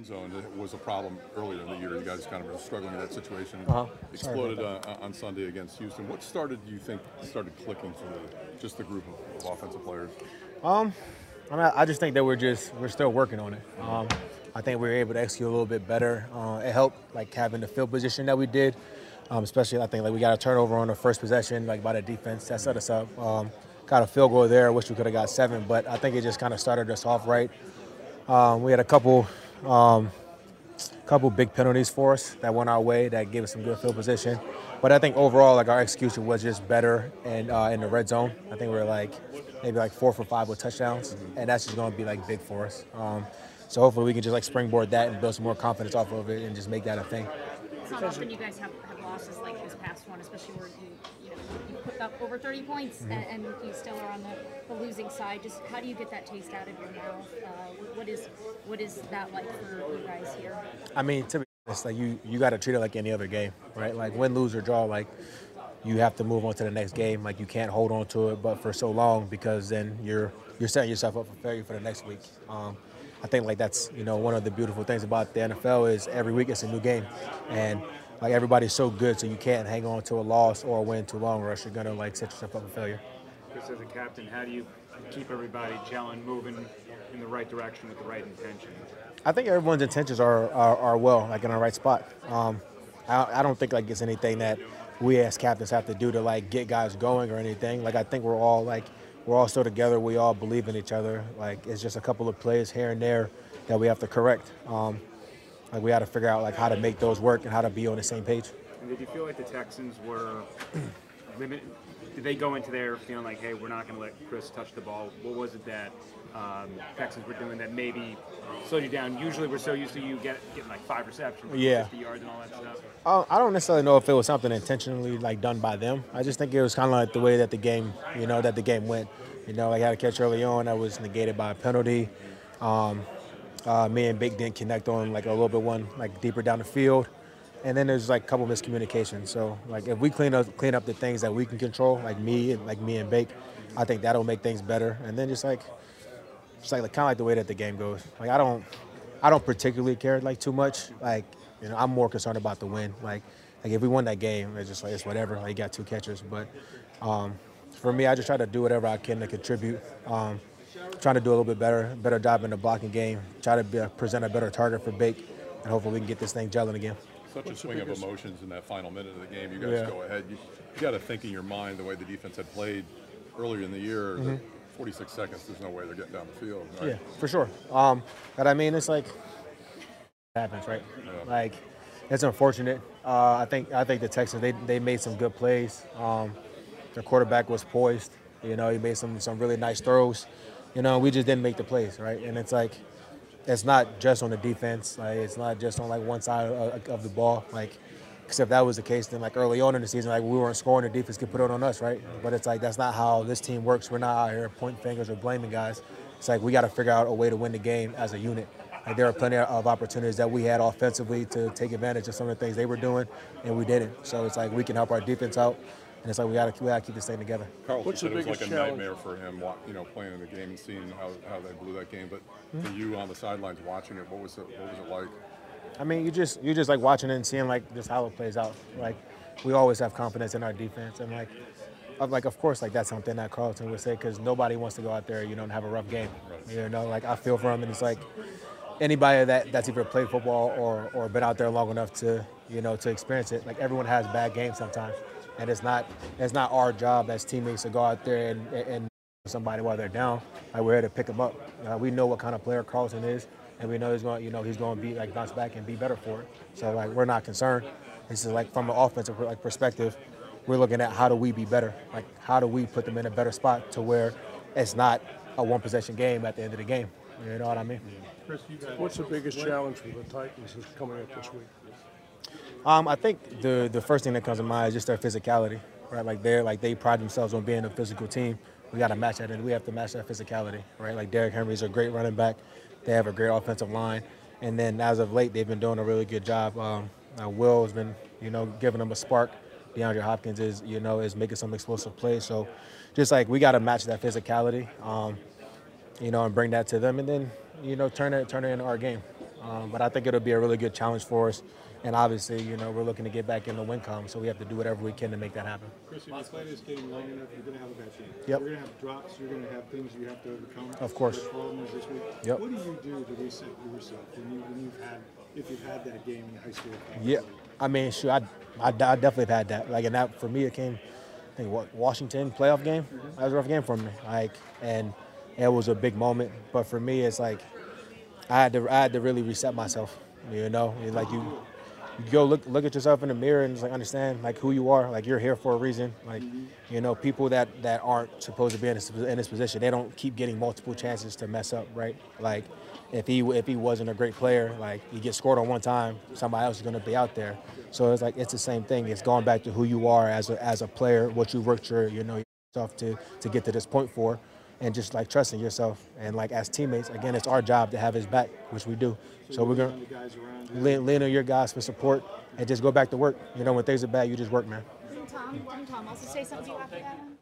end zone that was a problem earlier in the year. You guys kind of were struggling in that situation. Uh-huh. Exploded uh, on Sunday against Houston. What started, do you think, started clicking for the, just the group of, of offensive players? Um, I, mean, I just think that we're just we're still working on it. Um, I think we were able to execute a little bit better. Uh, it helped like having the field position that we did, um, especially I think like we got a turnover on the first possession like by the defense that set us up. Um, got a field goal there. Wish we could have got seven, but I think it just kind of started us off right. Um, we had a couple um, couple big penalties for us that went our way that gave us some good field position. But I think overall, like our execution was just better and uh, in the red zone. I think we are like maybe like four for five with touchdowns, and that's just going to be like big for us. Um, so hopefully we can just like springboard that and build some more confidence off of it and just make that a thing. It's not often you guys have, have losses like this past one, especially where you you know you put up over 30 points Mm-hmm. and, and you still are on the, the losing side. Just how do you get that taste out of your mouth? Uh, what- what is what is that like for you guys here? I mean, to be honest, like you, you got to treat it like any other game, right? Like win, lose, or draw, like you have to move on to the next game. Like you can't hold on to it, but for so long because then you're you're setting yourself up for failure for the next week. Um, I think like that's you know one of the beautiful things about the NFL is every week it's a new game, and like everybody's so good, so you can't hang on to a loss or a win too long, or else you're gonna like set yourself up for failure. Chris, as a captain, how do you keep everybody gelling, moving in the right direction with the right intention? I think everyone's intentions are, are, are well, like in the right spot. Um, I, I don't think like it's anything that we as captains have to do to like get guys going or anything. Like I think we're all like we're all still together. We all believe in each other. Like it's just a couple of plays here and there that we have to correct. Um, like we got to figure out like how to make those work and how to be on the same page. And did you feel like the Texans were limit? Did they go into there feeling like, hey, we're not going to let Chris touch the ball? What was it that um, Texans were doing that maybe slowed you down? Usually, we're so used to you get, getting like five receptions, Yeah. 50 yards, and all that stuff. I don't necessarily know if it was something intentionally like done by them. I just think it was kind of like the way that the game, you know, that the game went. You know, like I had a catch early on that was negated by a penalty. Um, uh, me and Big didn't connect on like a little bit one like deeper down the field, and then there's like a couple miscommunications. So like if we clean up clean up the things that we can control, like me and like me and Bake, I think that'll make things better. And then just like just like, kind of like the way that the game goes. Like I don't, I don't particularly care like too much. Like you know, I'm more concerned about the win. Like like if we won that game, it's just like it's whatever. Like you got two catches, but um, for me, I just try to do whatever I can to contribute. Um, trying to do a little bit better, better job in the blocking game. Try to be, present a better target for Bake, and hopefully we can get this thing gelling again. Such a swing of emotions in that final minute of the game. You guys Yeah. go ahead. You, you got to think in your mind the way the defense had played earlier in the year. that 46 seconds, there's no way they're getting down the field. Right? Mm-hmm. Yeah, for sure. Um, but I mean, it's like it happens, right? Like it's unfortunate. Uh, I think I think the Texans they, they made some good plays. Um, their quarterback was poised. You know, he made some some really nice throws. You know, we just didn't make the plays, right? And it's like it's not just on the defense. Like it's not just on like one side of, of the ball. Like, because if that was the case, then like early on in the season, like we weren't scoring, the defense could put it on us, right? But it's like that's not how this team works. We're not out here pointing fingers or blaming guys. It's like we got to figure out a way to win the game as a unit. Like there are plenty of opportunities that we had offensively to take advantage of some of the things they were doing, and we didn't. So it's like we can help our defense out, and it's like we got to we got to keep this thing together. Carl, What's you the said it was like a challenge? nightmare for him, you know, playing in the game and seeing how, how they blew that game. But Hmm? for you on the sidelines watching it, what was it? What was it like? I mean, you just you just like watching it and seeing like just how it plays out. Like we always have confidence in our defense, and like of like of course like that's something that Carlton would say because nobody wants to go out there you know and have a rough game. You know, like I feel for him, and it's like anybody that that's either played football or or been out there long enough to you know to experience it. Like everyone has bad games sometimes, and it's not it's not our job as teammates to go out there and and somebody while they're down. Like we're here to pick them up. Uh, we know what kind of player Carlton is, and we know he's going. You know he's going to be like bounce back and be better for it. So like we're not concerned. This is like from an offensive like perspective, we're looking at how do we be better. Like how do we put them in a better spot to where it's not a one possession game at the end of the game. You know what I mean? What's the biggest challenge for the Titans is coming up this week? Um, I think the the first thing that comes to mind is just their physicality, right? Like they're like they pride themselves on being a physical team. We got to match that, and we have to match that physicality, right? Like Derrick Henry's a great running back. They have a great offensive line, and then as of late, they've been doing a really good job. Um, uh, Will has been, you know, giving them a spark. DeAndre Hopkins is, you know, is making some explosive plays. So, just like we got to match that physicality, um, you know, and bring that to them, and then, you know, turn it turn it into our game. Um, but I think it'll be a really good challenge for us. And obviously, you know, we're looking to get back in the win column, so we have to do whatever we can to make that happen. Chris, if you play this game long enough, you're going to have a bad game. Yep. You're going to have drops. You're going to have things you have to overcome. Of course. Problems this week. Yep. What do you do to reset yourself when, you, when you've had, if you've had that game in high school? Yeah, I mean, sure, I, I, I definitely have had that. Like, and that for me, it came, I think, what Washington playoff game. That was a rough game for me. Like, and it was a big moment. But for me, it's like I had to, I had to really reset myself. You know, like you, you go look, look at yourself in the mirror and just like understand like who you are. Like you're here for a reason. Like, you know, people that that aren't supposed to be in this, in this position, they don't keep getting multiple chances to mess up, right? Like, if he if he wasn't a great player, like he gets scored on one time, somebody else is going to be out there. So it's like it's the same thing. It's going back to who you are as a as a player, what you worked your you know yourself to to get to this point for, and just like trusting yourself. And like as teammates, again, it's our job to have his back, which we do. So we're gonna lean, lean on your guys for support and just go back to work. You know, when things are bad, you just work, man. Tom, Tom also say something after that?